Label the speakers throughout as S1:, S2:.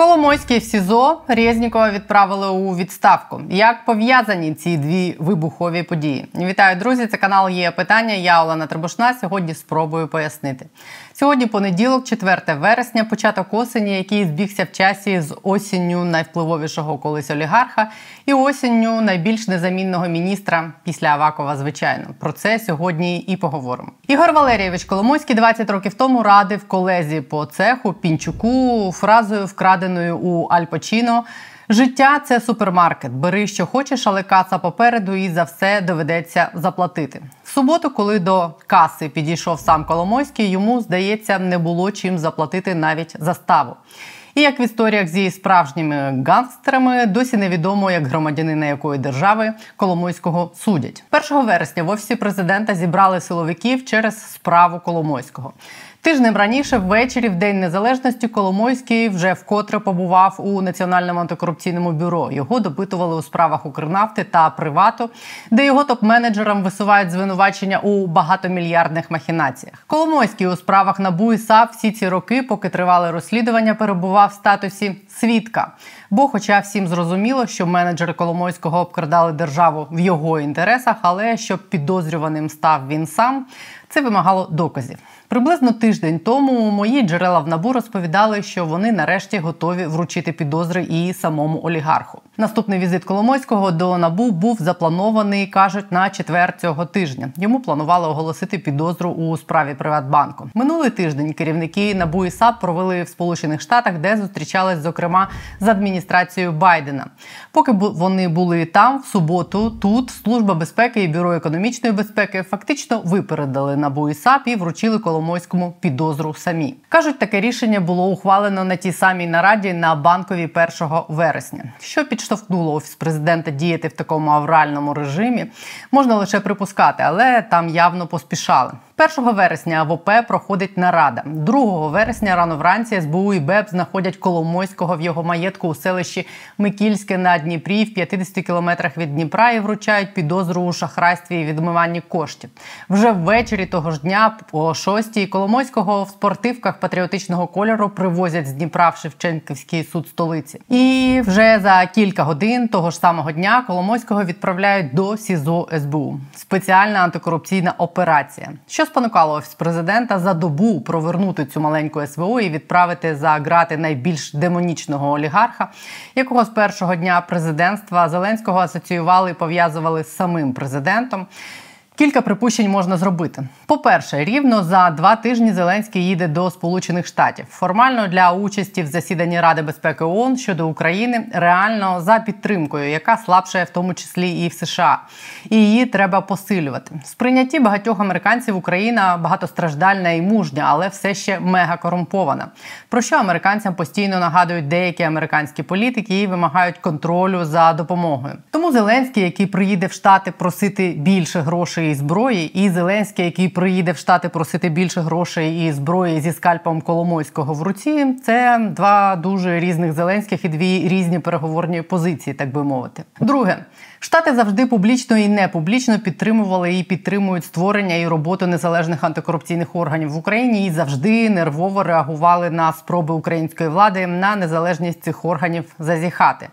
S1: Коломойський в СІЗО Резнікова відправили у відставку. Як пов'язані ці дві вибухові події? Вітаю, друзі! Це канал є питання. Я Олена Требушна. Сьогодні спробую пояснити. Сьогодні понеділок, 4 вересня, початок осені, який збігся в часі з осінню найвпливовішого колись олігарха, і осінню найбільш незамінного міністра після Авакова. Звичайно, про це сьогодні і поговоримо. Ігор Валерійович Коломойський 20 років тому радив колезі по цеху Пінчуку фразою вкраденою у Аль Пачіно – Життя це супермаркет. Бери, що хочеш, але каса попереду, і за все доведеться заплатити. В суботу, коли до каси підійшов сам Коломойський, йому здається, не було чим заплатити навіть заставу. І як в історіях зі справжніми гангстерами, досі невідомо, як громадянина якої держави Коломойського судять. 1 вересня в офісі президента зібрали силовиків через справу Коломойського. Тижнем раніше, ввечері, в День Незалежності, Коломойський вже вкотре побував у Національному антикорупційному бюро. Його допитували у справах Укрнафти та Привату, де його топ-менеджерам висувають звинувачення у багатомільярдних махінаціях. Коломойський у справах НАБУ і САП всі ці роки, поки тривали розслідування, перебував в статусі свідка. Бо, хоча всім зрозуміло, що менеджери Коломойського обкрадали державу в його інтересах, але щоб підозрюваним став він сам, це вимагало доказів. Приблизно тиждень тому мої джерела в набу розповідали, що вони нарешті готові вручити підозри і самому олігарху. Наступний візит Коломойського до набу був запланований, кажуть, на четвер цього тижня. Йому планували оголосити підозру у справі Приватбанку. Минулий тиждень керівники набу і САП провели в Сполучених Штатах, де зустрічались зокрема з адміністрацією Байдена. Поки вони були там в суботу, тут служба безпеки і бюро економічної безпеки фактично випередили набу і і вручили Коломойському підозру самі. кажуть, таке рішення було ухвалено на тій самій нараді на банковій 1 вересня. Що підштовхнуло офіс президента діяти в такому авральному режимі, можна лише припускати, але там явно поспішали. 1 вересня в ОП проходить нарада. 2 вересня рано вранці СБУ і БЕП знаходять Коломойського в його маєтку у селищі Микільське на Дніпрі в 50 кілометрах від Дніпра і вручають підозру у шахрайстві і відмиванні коштів. Вже ввечері того ж дня, о 6 Коломойського в спортивках патріотичного кольору привозять з Дніпра в Шевченківський суд столиці. І вже за кілька годин того ж самого дня Коломойського відправляють до СІЗО СБУ. Спеціальна антикорупційна операція. Що спонукало офіс президента за добу провернути цю маленьку СВО і відправити за грати найбільш демонічного олігарха, якого з першого дня президентства Зеленського асоціювали і пов'язували з самим президентом. Кілька припущень можна зробити. По-перше, рівно за два тижні Зеленський їде до Сполучених Штатів. Формально для участі в засіданні Ради безпеки ООН щодо України реально за підтримкою, яка слабшає в тому числі і в США. І її треба посилювати. Сприйняті багатьох американців Україна багатостраждальна і мужня, але все ще мега корумпована. Про що американцям постійно нагадують деякі американські політики і вимагають контролю за допомогою. Тому Зеленський, який приїде в Штати просити більше грошей і зброї, і Зеленський, який приїде в Штати просити більше грошей і зброї зі скальпом Коломойського в руці, це два дуже різних Зеленських і дві різні переговорні позиції, так би мовити. Друге. Штати завжди публічно і не публічно підтримували і підтримують створення і роботу незалежних антикорупційних органів в Україні і завжди нервово реагували на спроби української влади на незалежність цих органів зазіхати.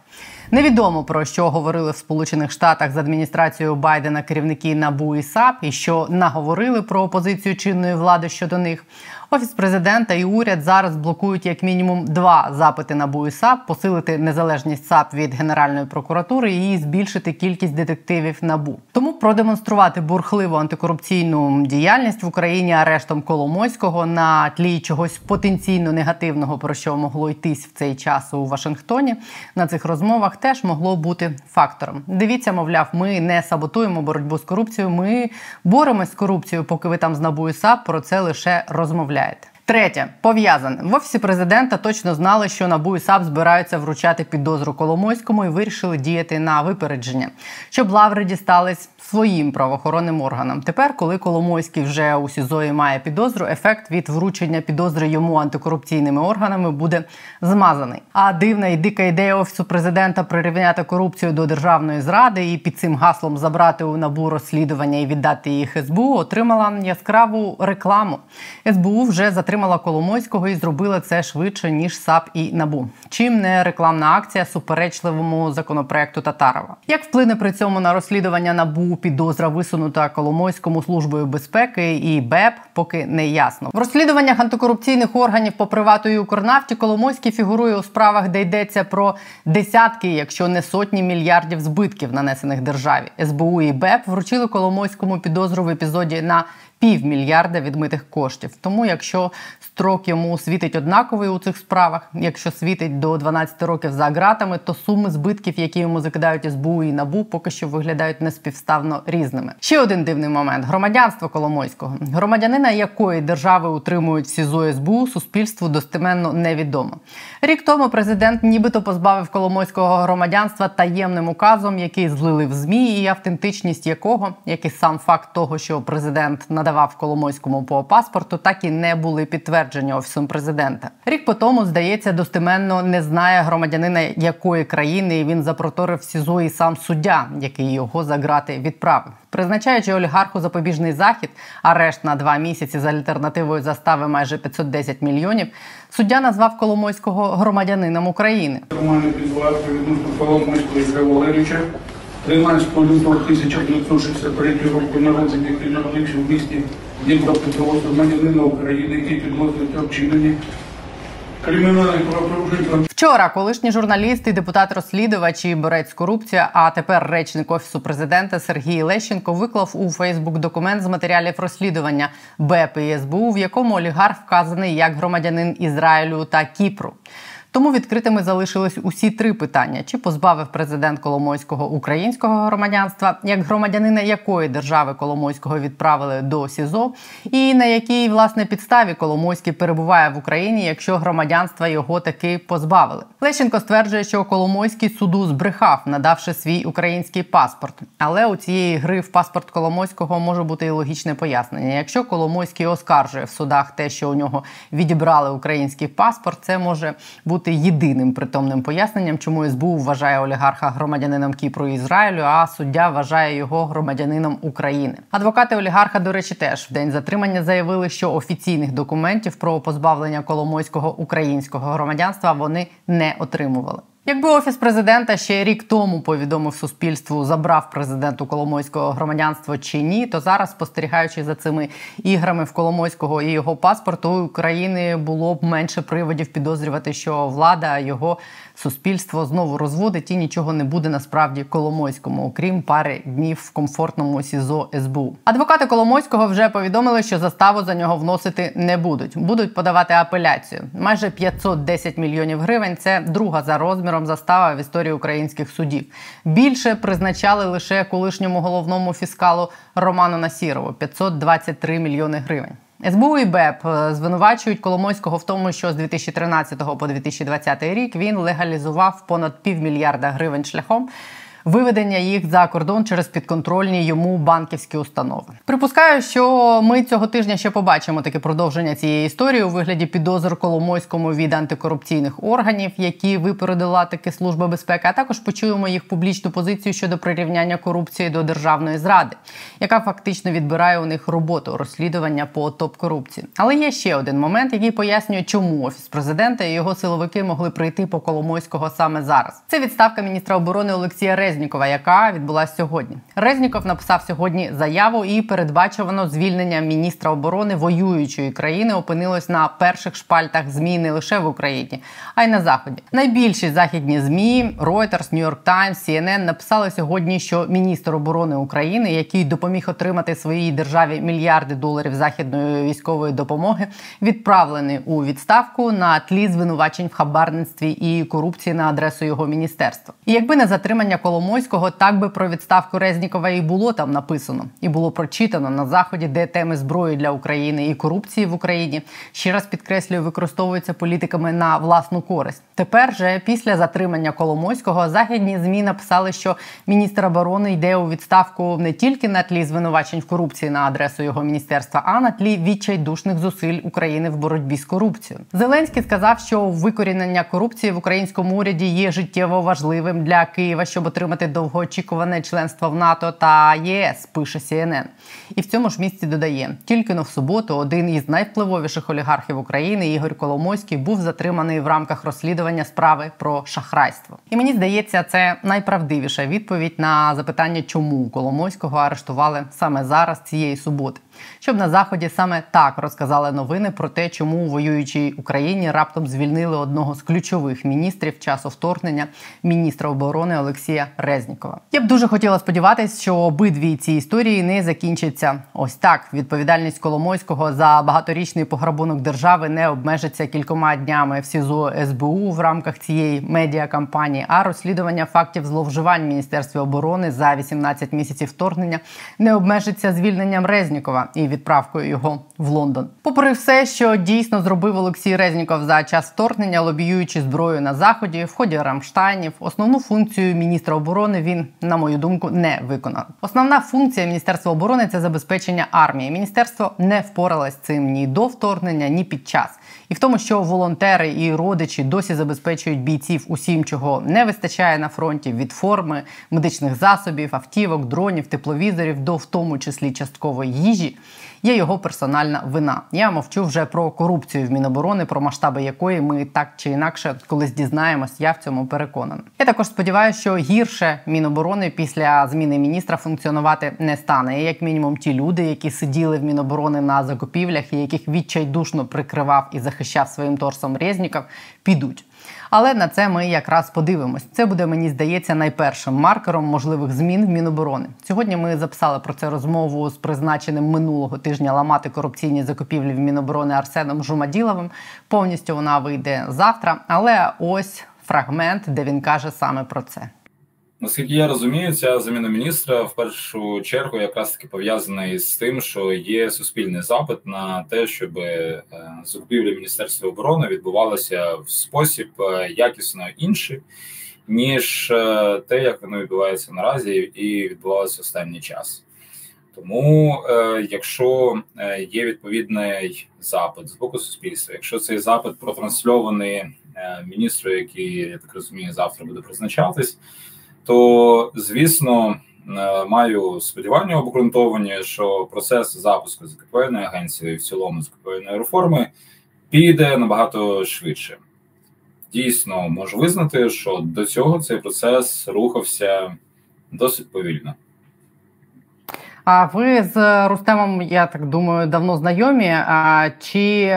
S1: Невідомо про що говорили в Сполучених Штатах з адміністрацією Байдена керівники НАБУ і САП, і що наговорили про опозицію чинної влади щодо них. Офіс президента і уряд зараз блокують як мінімум два запити на БУ і САП, посилити незалежність САП від Генеральної прокуратури і збільшити кількість детективів набу. Тому продемонструвати бурхливу антикорупційну діяльність в Україні арештом Коломойського на тлі чогось потенційно негативного, про що могло йтись в цей час у Вашингтоні. На цих розмовах теж могло бути фактором. Дивіться, мовляв, ми не саботуємо боротьбу з корупцією. Ми боремось з корупцією, поки ви там з НАБУ і САП про це лише розмовляєте розмовляєте. Третє пов'язане в офісі президента. Точно знали, що НАБУ і САП збираються вручати підозру Коломойському і вирішили діяти на випередження, щоб лаври дістались своїм правоохоронним органам. Тепер, коли Коломойський вже у СІЗО і має підозру, ефект від вручення підозри йому антикорупційними органами буде змазаний. А дивна і дика ідея офісу президента прирівняти корупцію до державної зради і під цим гаслом забрати у набу розслідування і віддати їх СБУ, отримала яскраву рекламу. СБУ вже затримала затримала Коломойського і зробила це швидше ніж САП і Набу. Чим не рекламна акція суперечливому законопроекту Татарова? Як вплине при цьому на розслідування набу підозра висунута Коломойському службою безпеки і БЕП, поки не ясно. В розслідуваннях антикорупційних органів по привату і Укрнафті Коломойський фігурує у справах, де йдеться про десятки, якщо не сотні мільярдів збитків, нанесених державі. СБУ і БЕП вручили Коломойському підозру в епізоді на півмільярда відмитих коштів. Тому, якщо строк йому світить однаковий у цих справах, якщо світить до 12 років за ґратами, то суми збитків, які йому закидають СБУ і набу, поки що виглядають неспівставно різними. Ще один дивний момент: громадянство Коломойського, громадянина якої держави утримують СІЗО СБУ, суспільству достеменно невідомо. Рік тому президент нібито позбавив Коломойського громадянства таємним указом, який злили в змі, і автентичність якого, як і сам факт того, що президент на надавав Коломойському по паспорту, так і не були підтверджені офісом президента. Рік по тому, здається, достеменно не знає громадянина якої країни він запроторив СІЗО і сам суддя, який його за грати відправив. Призначаючи олігарху запобіжний захід, арешт на два місяці з альтернативою застави майже 510 мільйонів. Суддя назвав Коломойського громадянином України.
S2: Підварки відносно Коломойського Ігоря Валерійовича 13 лютого 1963 року народження, який народився в місті Дніпропетровська, громадянина України, який підозрюється вчинені кримінальних.
S1: Вчора колишній журналіст і депутат-розслідувач і борець корупція, а тепер речник офісу президента Сергій Лещенко виклав у Фейсбук документ з матеріалів розслідування БЕП і СБУ, в якому олігарх вказаний як громадянин Ізраїлю та Кіпру. Тому відкритими залишились усі три питання: чи позбавив президент Коломойського українського громадянства, як громадянина якої держави Коломойського відправили до СІЗО, і на якій власне підставі Коломойський перебуває в Україні, якщо громадянства його таки позбавили. Лещенко стверджує, що Коломойський суду збрехав, надавши свій український паспорт. Але у цієї гри в паспорт Коломойського може бути і логічне пояснення. Якщо Коломойський оскаржує в судах те, що у нього відібрали український паспорт, це може бути бути єдиним притомним поясненням, чому СБУ вважає олігарха громадянином Кіпру і Ізраїлю, а суддя вважає його громадянином України. Адвокати олігарха, до речі, теж в день затримання заявили, що офіційних документів про позбавлення Коломойського українського громадянства вони не отримували. Якби офіс президента ще рік тому повідомив суспільству, забрав президенту Коломойського громадянство чи ні, то зараз, спостерігаючи за цими іграми в Коломойського і його паспорту України, було б менше приводів підозрювати, що влада його суспільство знову розводить і нічого не буде насправді Коломойському, окрім пари днів в комфортному СІЗО СБУ. Адвокати Коломойського вже повідомили, що заставу за нього вносити не будуть. Будуть подавати апеляцію. Майже 510 мільйонів гривень. Це друга за розміром застава в історії українських судів. Більше призначали лише колишньому головному фіскалу Роману Насірову 523 мільйони гривень. СБУ і БЕП е, звинувачують Коломойського в тому, що з 2013 по 2020 рік він легалізував понад півмільярда гривень шляхом виведення їх за кордон через підконтрольні йому банківські установи. Припускаю, що ми цього тижня ще побачимо таке продовження цієї історії у вигляді підозр Коломойському від антикорупційних органів, які випередила таки служба безпеки. А також почуємо їх публічну позицію щодо прирівняння корупції до державної зради, яка фактично відбирає у них роботу розслідування по топ корупції. Але є ще один момент, який пояснює, чому офіс президента і його силовики могли прийти по Коломойського саме зараз. Це відставка міністра оборони Олексія Резі. Резнікова, яка відбулася сьогодні. Резніков написав сьогодні заяву і передбачувано звільнення міністра оборони воюючої країни опинилось на перших шпальтах змі не лише в Україні, а й на заході. Найбільші західні змі Reuters, New York Times, CNN написали сьогодні, що міністр оборони України, який допоміг отримати своїй державі мільярди доларів західної військової допомоги, відправлений у відставку на тлі звинувачень в хабарництві і корупції на адресу його міністерства. І якби не затримання Коломойського, Коломойського, так би про відставку Резнікова і було там написано, і було прочитано на заході, де теми зброї для України і корупції в Україні ще раз підкреслюю, використовуються політиками на власну користь. Тепер же після затримання Коломойського західні змі написали, що міністр оборони йде у відставку не тільки на тлі звинувачень в корупції на адресу його міністерства, а на тлі відчайдушних зусиль України в боротьбі з корупцією. Зеленський сказав, що викорінення корупції в українському уряді є життєво важливим для Києва, щоб отримати отримати довгоочікуване членство в НАТО та ЄС. Пише CNN. І в цьому ж місці додає тільки но в суботу один із найвпливовіших олігархів України Ігор Коломойський був затриманий в рамках розслідування справи про шахрайство. І мені здається, це найправдивіша відповідь на запитання, чому Коломойського арештували саме зараз цієї суботи щоб на заході саме так розказали новини про те, чому у воюючій Україні раптом звільнили одного з ключових міністрів часу вторгнення міністра оборони Олексія Резнікова. Я б дуже хотіла сподіватися, що обидві ці історії не закінчаться ось так. Відповідальність Коломойського за багаторічний пограбунок держави не обмежиться кількома днями в СІЗО СБУ в рамках цієї медіакампанії, а розслідування фактів зловживань Міністерства оборони за 18 місяців вторгнення не обмежиться звільненням Резнікова і відправкою його в Лондон. Попри все, що дійсно зробив Олексій Резніков за час вторгнення, лобіюючи зброю на заході в ході Рамштайнів, основну функцію міністра оборони він, на мою думку, не виконав. Основна функція міністерства оборони це забезпечення армії. Міністерство не впоралось цим ні до вторгнення, ні під час. І в тому, що волонтери і родичі досі забезпечують бійців усім, чого не вистачає на фронті від форми, медичних засобів, автівок, дронів, тепловізорів до в тому числі часткової їжі є його персональна вина. Я мовчу вже про корупцію в Міноборони, про масштаби якої ми так чи інакше колись дізнаємось. Я в цьому переконана. Я також сподіваюся, що гірше міноборони після зміни міністра функціонувати не стане. І Як мінімум, ті люди, які сиділи в Міноборони на закупівлях і яких відчайдушно прикривав і захищав своїм торсом Резніков, підуть. Але на це ми якраз подивимось. Це буде, мені здається, найпершим маркером можливих змін в Міноборони. Сьогодні ми записали про це розмову з призначеним минулого тижня ламати корупційні закупівлі в Міноборони Арсеном Жумаділовим. Повністю вона вийде завтра. Але ось фрагмент, де він каже саме про це.
S3: Наскільки я розумію, ця заміна міністра в першу чергу якраз таки пов'язана із тим, що є суспільний запит на те, щоб е, закупівлі міністерства оборони відбувалося в спосіб е, якісно інший, ніж е, те, як воно відбувається наразі, і відбувалося останній час. Тому, якщо є відповідний запит з боку суспільства, якщо цей запит протрансльований міністру, який я так розумію, завтра буде призначатись то звісно е, маю сподівання обґрунтовані, що процес запуску закупівельної агенції в цілому закупівельної реформи піде набагато швидше. Дійсно, можу визнати, що до цього цей процес рухався досить повільно.
S1: А ви з Рустемом, я так думаю, давно знайомі. А чи е,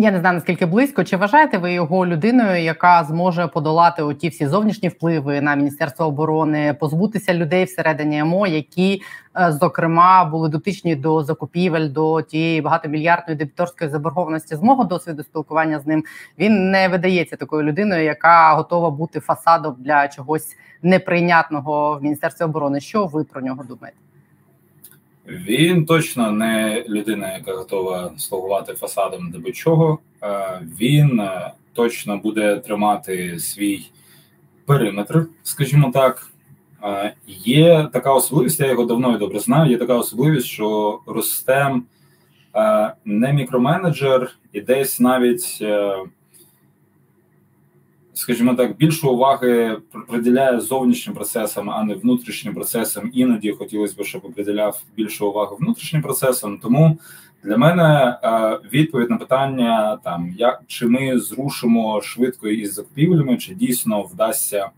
S1: я не знаю наскільки близько, чи вважаєте ви його людиною, яка зможе подолати оті всі зовнішні впливи на міністерство оборони, позбутися людей всередині МО, які е, зокрема були дотичні до закупівель, до тієї багатомільярдної дебіторської заборгованості з мого досвіду спілкування з ним? Він не видається такою людиною, яка готова бути фасадом для чогось неприйнятного в міністерстві оборони. Що ви про нього думаєте?
S3: Він точно не людина, яка готова слугувати фасадом до будь-чого. Е, він е, точно буде тримати свій периметр, скажімо так. Е, є така особливість, я його давно і добре знаю. Є така особливість, що Рустем не мікроменеджер і десь навіть скажімо так, більше уваги приділяє зовнішнім процесам, а не внутрішнім процесам. Іноді хотілося б, щоб приділяв більше уваги внутрішнім процесам. Тому для мене е, відповідь на питання там як чи ми зрушимо швидко із закупівлями, чи дійсно вдасться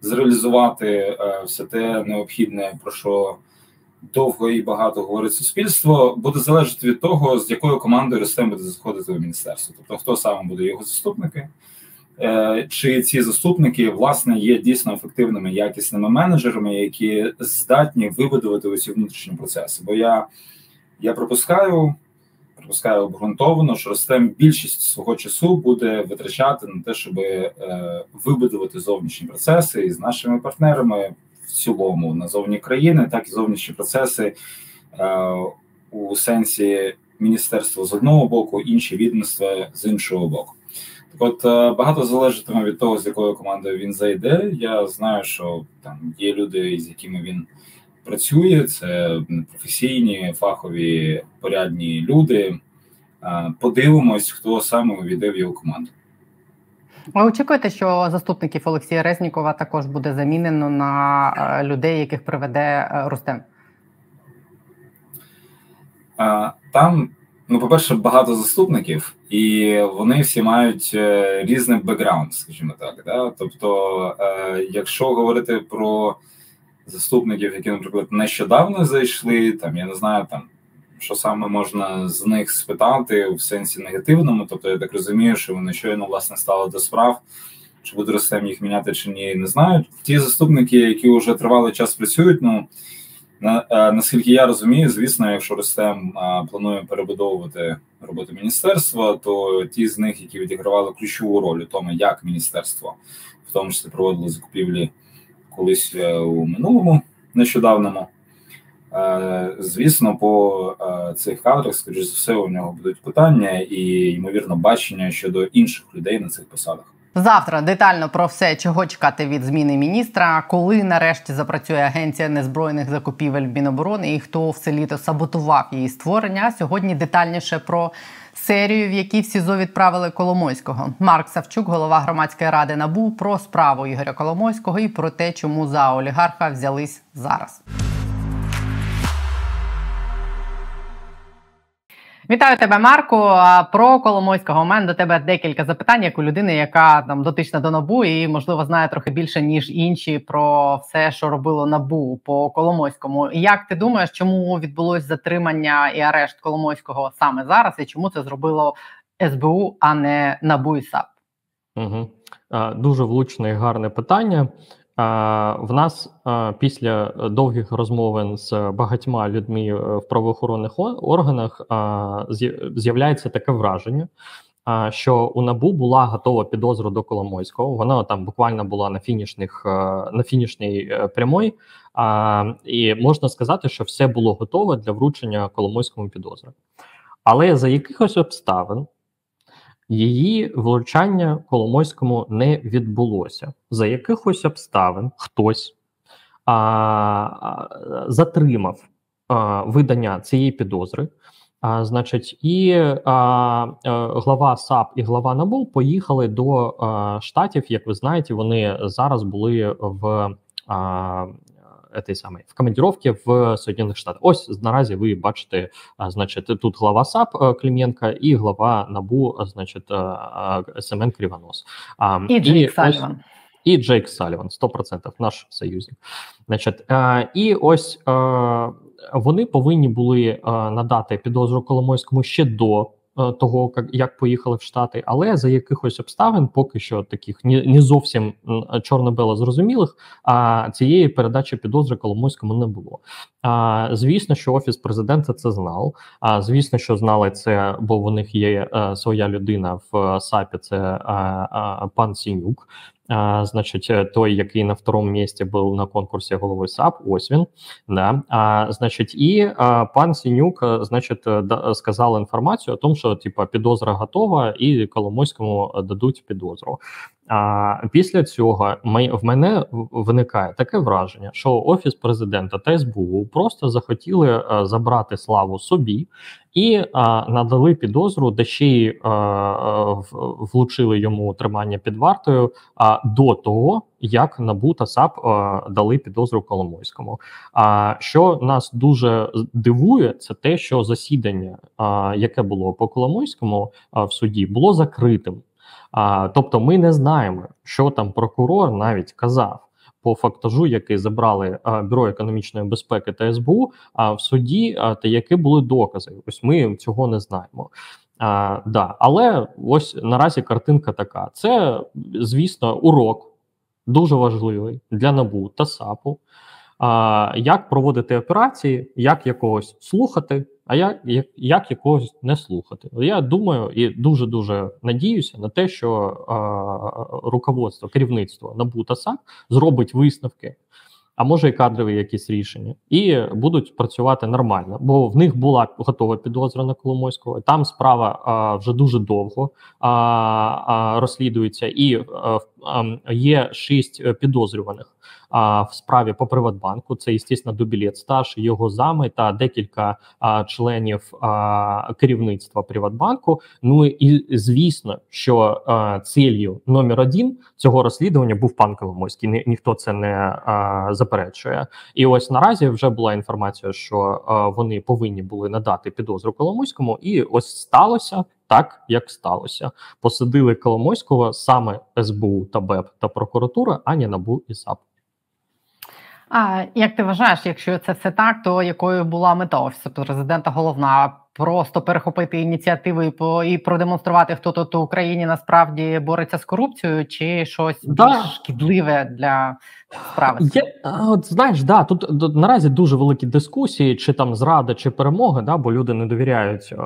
S3: зреалізувати е, все те необхідне, про що довго і багато говорить суспільство, буде залежати від того, з якою командою Ростем буде заходити у міністерство, тобто хто саме буде його заступники. Е, чи ці заступники власне є дійсно ефективними якісними менеджерами, які здатні вибудувати усі внутрішні процеси? Бо я я припускаю, припускаю обґрунтовано, що Ростем більшість свого часу буде витрачати на те, щоб е, вибудувати зовнішні процеси і з нашими партнерами в цілому назовні країни, так і зовнішні процеси е, у сенсі міністерства з одного боку, інші відомства з іншого боку. От е, багато залежатиме від того, з якою командою він зайде. Я знаю, що там є люди, з якими він працює. Це професійні, фахові, порядні люди. Е, подивимось, хто саме увійде в його команду.
S1: Ви очікуєте, що заступників Олексія Резнікова також буде замінено на е, людей, яких приведе Рустем?
S3: Там, ну, по-перше, багато заступників, і вони всі мають е, різний бекграунд, скажімо так. Да? Тобто, якщо говорити про заступників, які, наприклад, нещодавно зайшли, там я не знаю, там що саме можна з них спитати в сенсі негативному. Тобто, я так розумію, що вони щойно власне стали до справ. Чи буде Ростем їх міняти чи ні, не знають. Ті заступники, які вже тривалий час працюють. Ну наскільки я розумію, звісно, якщо Ростем планує перебудовувати роботу міністерства, то ті з них, які відігравали ключову роль у тому, як міністерство в тому числі проводило закупівлі колись е, у минулому нещодавному. Е, звісно, по е, цих кадрах, скоріш за все, у нього будуть питання і ймовірно бачення щодо інших людей на цих посадах.
S1: Завтра детально про все, чого чекати від зміни міністра, коли нарешті запрацює агенція незбройних закупівель Міноборони і хто все літо саботував її створення. Сьогодні детальніше про серію, в якій в СІЗО відправили Коломойського. Марк Савчук, голова громадської ради НАБУ, про справу Ігоря Коломойського і про те, чому за олігарха взялись зараз. Вітаю тебе, Марко. Про Коломойського у мене до тебе декілька запитань, як у людини, яка там дотична до набу і можливо знає трохи більше ніж інші про все, що робило набу по Коломойському. Як ти думаєш, чому відбулось затримання і арешт Коломойського саме зараз, і чому це зробило СБУ, а не НАБУ і САП?
S4: Угу. Дуже влучне і гарне питання. В нас після довгих розмовин з багатьма людьми е, в правоохоронних органах з'являється таке враження, що у набу була готова підозра до Коломойського. Вона там буквально була на фінішних е, на фінішній е, прямой, і можна сказати, що все було готове для вручення Коломойському підозри. Але за якихось обставин Її влучання Коломойському не відбулося. За якихось обставин хтось а, затримав а, видання цієї підозри. А, Значить, і а, глава САП і глава НАБУ поїхали до а, штатів. Як ви знаєте, вони зараз були в а, этой самой в командировке в Соединених Штатах. Ось наразі ви бачите, значить, тут глава САП э, Клименко і глава НАБУ, значить, Семен Кривонос.
S1: І Джейк Саліван.
S4: І Джейк Саліван, 100% наш союзник. Значить, і ось вони повинні були надати підозру Коломойському ще до того, як поїхали в Штати, але за якихось обставин, поки що таких не зовсім чорно-бело зрозумілих, а цієї передачі підозри Коломойському не було. А звісно, що офіс президента це знав. А звісно, що знали це, бо в них є е, своя людина в САПі. Це е, пан Сінюк. А, Значить, э, той, який на второму місці був на конкурсі голови САП, ось він. Да. А, Значить, і а, пан Сінюк, э, значить, э, да, сказав інформацію о тому, що типа підозра готова, і Коломойському дадуть підозру. А після цього в мене виникає таке враження, що офіс президента та СБУ просто захотіли забрати славу собі і надали підозру, де ще й влучили йому тримання під вартою до того, як НАБУ та САП дали підозру Коломойському. А що нас дуже дивує, це те, що засідання, яке було по Коломойському в суді, було закритим. А, Тобто, ми не знаємо, що там прокурор навіть казав по фактажу, який забрали а, бюро економічної безпеки та СБУ, а в суді а, та які були докази. Ось ми цього не знаємо. А, да. Але ось наразі картинка така: це, звісно, урок дуже важливий для НАБУ та САПу. А, Як проводити операції, як якогось слухати, а як, як як, якогось не слухати. Я думаю і дуже дуже надіюся на те, що а, руководство, керівництво НАБУ та САП зробить висновки, а може і кадрові якісь рішення, і будуть працювати нормально, бо в них була готова підозра на Коломойського. Там справа а, вже дуже довго а, розслідується, і є шість підозрюваних а, в справі по Приватбанку. Це звісно, Дубілет Сташ, його зами та декілька а, членів а, керівництва Приватбанку. Ну і звісно, що а, ціллю номер один цього розслідування був пан Коломойський. Ні, ніхто це не а, заперечує. І ось наразі вже була інформація, що а, вони повинні були надати підозру Коломойському, і ось сталося. Так як сталося, посадили Коломойського саме СБУ та БЕП та прокуратура, а не НАБУ і САП.
S1: А як ти вважаєш, якщо це все так, то якою була мета офісу президента головна? Просто перехопити ініціативи і по і продемонструвати, хто тут у Україні насправді бореться з корупцією, чи щось да. більш шкідливе для справи?
S4: Є, от знаєш, да тут до, наразі дуже великі дискусії, чи там зрада, чи перемога, да, бо люди не довіряють е,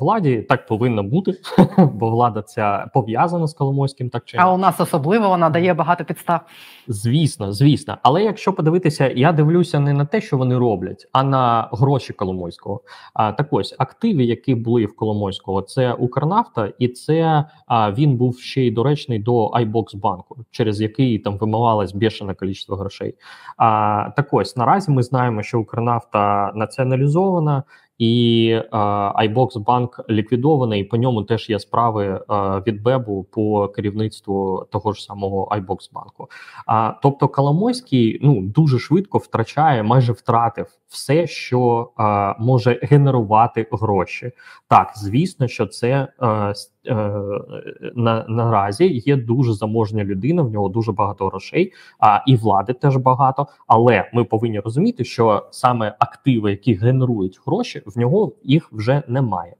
S4: владі. Так повинно бути, бо влада ця пов'язана з Коломойським. Так чи
S1: а у нас особливо вона дає багато підстав.
S4: Звісно, звісно. Але якщо подивитися, я дивлюся не на те, що вони роблять, а на гроші Коломойського. А так ось активи, які були в Коломойського, це Укрнафта, і це а, він був ще й доречний до iBox банку, через який там вимивалась бешене кількість грошей. А так ось наразі ми знаємо, що Укрнафта націоналізована. І е, iBox банк ліквідований. По ньому теж є справи е, від Бебу по керівництву того ж самого iBox банку. А тобто, Коломойський ну дуже швидко втрачає, майже втратив все, що е, може генерувати гроші. Так, звісно, що це е, на, наразі є дуже заможня людина. В нього дуже багато грошей, а і влади теж багато. Але ми повинні розуміти, що саме активи, які генерують гроші, в нього їх вже немає.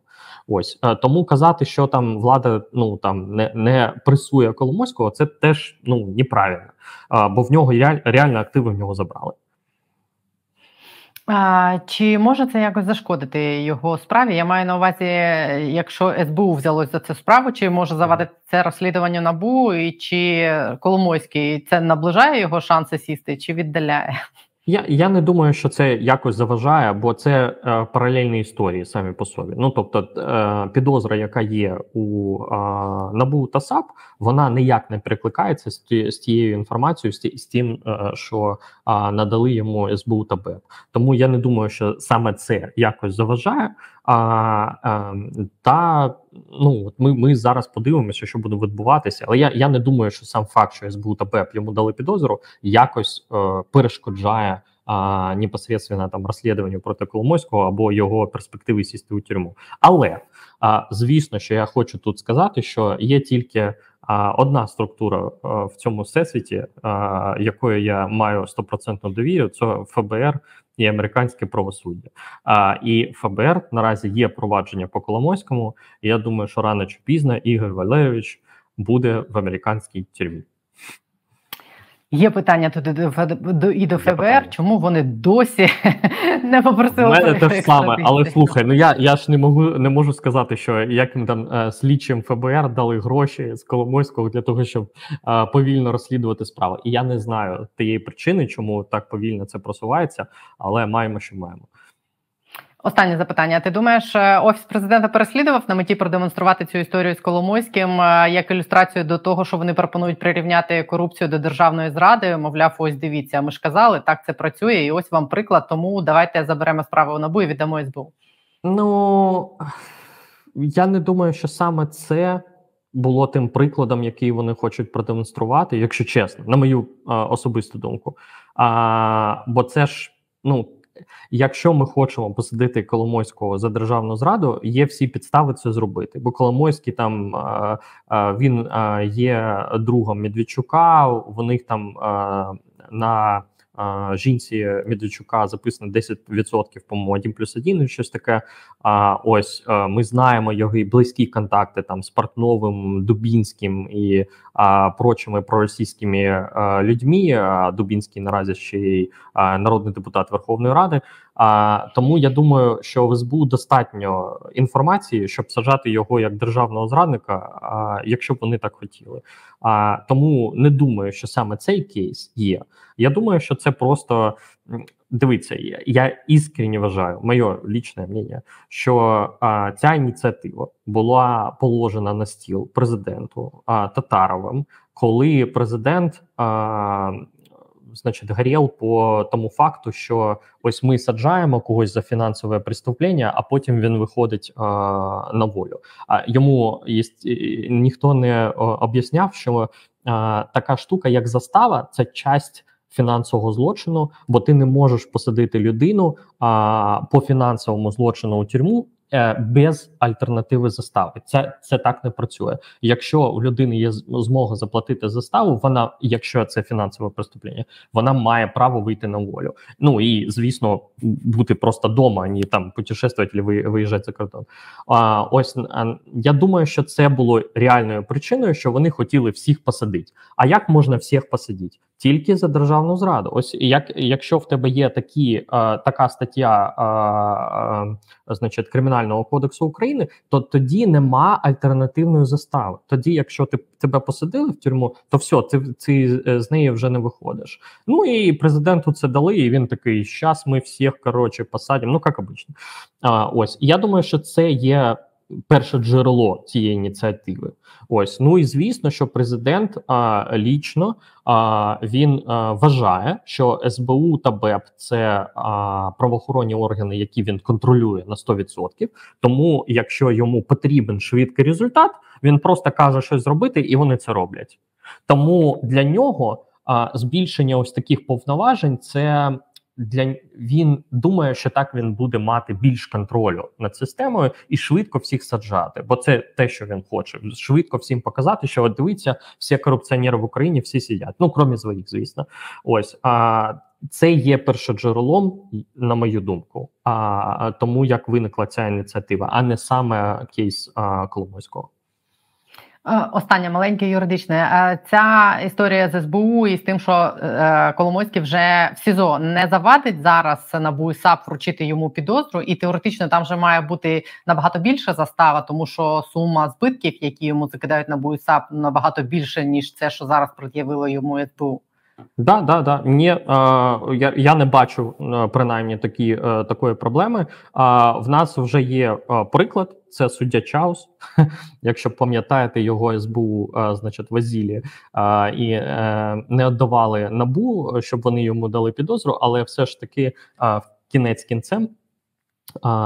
S4: Ось е, тому казати, що там влада ну там не не пресує Коломойського, це теж ну неправильно, бо в нього реально активи в нього забрали.
S1: А, Чи може це якось зашкодити його справі? Я маю на увазі, якщо СБУ взялось за цю справу, чи може завадити це розслідування набу, і чи Коломойський це наближає його шанси сісти, чи віддаляє?
S4: Я я не думаю, що це якось заважає, бо це е, паралельні історії самі по собі. Ну тобто, е, підозра, яка є у е, НАБУ та САП, вона ніяк не перекликається з, ті, з тією інформацією, з, ті, з тим, е, що е, надали йому СБУ та БЕП. Тому я не думаю, що саме це якось заважає. А, а ем, та ну ми ми зараз подивимося, що буде відбуватися. Але я я не думаю, що сам факт, що СБУ та БЕП йому дали підозру, якось е, перешкоджає а, непосредственно там розслідуванню проти Коломойського або його перспективи сісти у тюрму. Але а, звісно, що я хочу тут сказати, що є тільки одна структура е, в цьому всесвіті, а, якою я маю стопроцентну довіру, це ФБР і американське правосуддя. А і ФБР наразі є провадження по Коломойському. і Я думаю, що рано чи пізно Ігор Валерійович буде в американській тюрмі.
S1: Є питання туди до і до ФБР, чому вони досі не попросили? У
S4: мене те ж саме, але слухай, ну я я ж не можу не можу сказати, що яким там е, слідчим ФБР дали гроші з Коломойського для того, щоб е, повільно розслідувати справу. І я не знаю тієї причини, чому так повільно це просувається, але маємо, що маємо.
S1: Останнє запитання. Ти думаєш, е, офіс президента переслідував на меті продемонструвати цю історію з Коломойським е, як ілюстрацію до того, що вони пропонують прирівняти корупцію до державної зради? Мовляв, ось дивіться, ми ж казали, так це працює, і ось вам приклад. Тому давайте заберемо справу в набу і віддамо СБУ.
S4: Ну я не думаю, що саме це було тим прикладом, який вони хочуть продемонструвати, якщо чесно, на мою а, е, особисту думку. А, Бо це ж ну Якщо ми хочемо посадити Коломойського за державну зраду, є всі підстави це зробити. Бо Коломойський там він є другом Медведчука, у них там на жінці Медведчука записано 10%, по-моєму, 1 плюс 1, щось таке. Ось ми знаємо його і близькі контакти там з Портновим, Дубінським і прочими проросійськими а, людьми. Дубінський наразі ще й народний депутат Верховної Ради. Тому я думаю, що в СБУ достатньо інформації, щоб сажати його як державного зрадника, якщо б вони так хотіли. А тому не думаю, що саме цей кейс є. Я думаю, що це просто дивіться, я, іскренне вважаю, моє лічне мнення, що а, ця ініціатива була положена на стіл президенту а, Татаровим, коли президент. А, Значить, горів по тому факту, що ось ми саджаємо когось за фінансове преступлення, а потім він виходить а, на волю. А йому є, ніхто не об'ясняв, що а, така штука, як застава, це часть фінансового злочину, бо ти не можеш посадити людину а, по фінансовому злочину у тюрму. Е, без альтернативи застави це це так не працює. Якщо у людини є змога заплатити заставу, вона, якщо це фінансове преступлення, вона має право вийти на волю. Ну і звісно, бути просто вдома, а не там путешествувати або виїжджати за кордон. А ось я думаю, що це було реальною причиною, що вони хотіли всіх посадити. А як можна всіх посадити? Тільки за державну зраду. Ось як якщо в тебе є такі а, така стаття, а, а, значить, кримінального кодексу України, то тоді нема альтернативної застави. Тоді, якщо ти тебе посадили в тюрму, то все, ти, ти е, з неї вже не виходиш. Ну і президенту це дали. І він такий: щас ми всіх коротше посадимо. Ну як обично. Ось я думаю, що це є перше джерело цієї ініціативи. Ось ну і звісно, що президент а, лічно а, він а, вважає, що СБУ та БЕП це а, правоохоронні органи, які він контролює на 100%. Тому, якщо йому потрібен швидкий результат, він просто каже щось зробити, і вони це роблять. Тому для нього а, збільшення ось таких повноважень це для він думає, що так він буде мати більш контролю над системою і швидко всіх саджати, бо це те, що він хоче. Швидко всім показати, що от дивіться, всі корупціонери в Україні всі сидять. Ну крім своїх, звісно. Ось а це є першоджерелом, на мою думку. А тому як виникла ця ініціатива, а не саме кейс а, Коломойського.
S1: Е, останнє маленьке юридичне. Е, ця історія з СБУ і з тим, що е, Коломойський вже в СІЗО не завадить зараз на САП вручити йому підозру, і теоретично там вже має бути набагато більша застава, тому що сума збитків, які йому закидають на САП, набагато більше ніж це, що зараз пред'явило йому СБУ.
S4: Да, да, да. Ні, е, я я не бачу принаймні такі е, такої проблеми. Е, в нас вже є приклад це суддя Чаус. Якщо пам'ятаєте його СБУ, значить в Азілі і не віддавали набу, щоб вони йому дали підозру, але все ж таки в кінець кінцем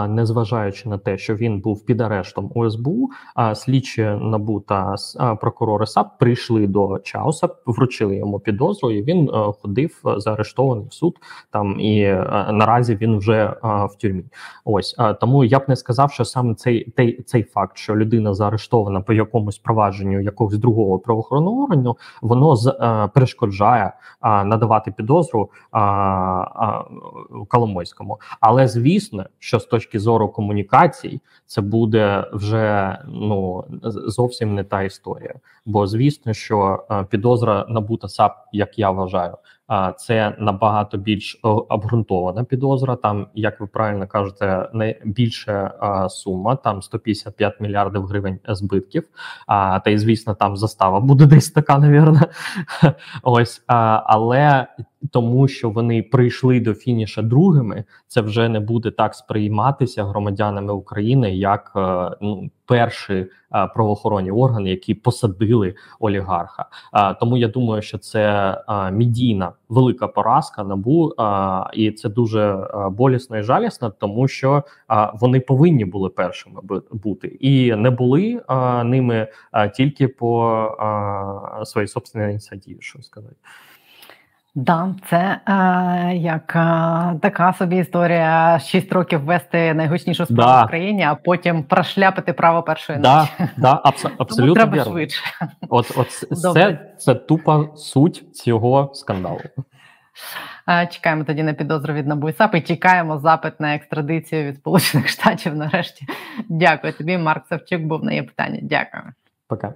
S4: незважаючи на те, що він був під арештом у СБУ, слідчі НАБУ та прокурори САП прийшли до Чауса, вручили йому підозру, і він е, ходив заарештований в суд там і е, наразі він вже в тюрмі. Ось тому я б не сказав, що саме цей цей, цей факт, що людина заарештована по якомусь провадженню якогось другого правоохоронного органу, воно з е, перешкоджає надавати підозру Коломойському. Але звісно, що з точки зору комунікацій це буде вже ну зовсім не та історія. Бо звісно, що е, підозра набута САП, як я вважаю, це набагато більш обґрунтована підозра. Там, як ви правильно кажете, не більше сума, там 155 мільярдів гривень збитків. А та й звісно, там застава буде десь така, навірно. Ось але тому, що вони прийшли до фініша другими, це вже не буде так сприйматися громадянами України як е, ну перші а, е, правоохоронні органи, які посадили олігарха. А, Тому я думаю, що це а, медійна велика поразка набу, і це дуже болісно і жалісно, тому що вони повинні були першими бути і не були ними тільки по своїй собственній ініціативі, що сказати.
S1: Да, це е, як е, така собі історія: шість років вести найгучнішу справу да. в Україні, а потім прошляпити право першої
S4: да,
S1: ночі.
S4: Да, абс- абсолютно Тому
S1: треба вірно. швидше.
S4: От, от це, це тупа суть цього скандалу.
S1: Е, чекаємо тоді на підозру від НАБУ і САП і чекаємо запит на екстрадицію від Сполучених Штатів. Нарешті, дякую тобі. Марк Савчук був на є питання. Дякую.
S4: Пока.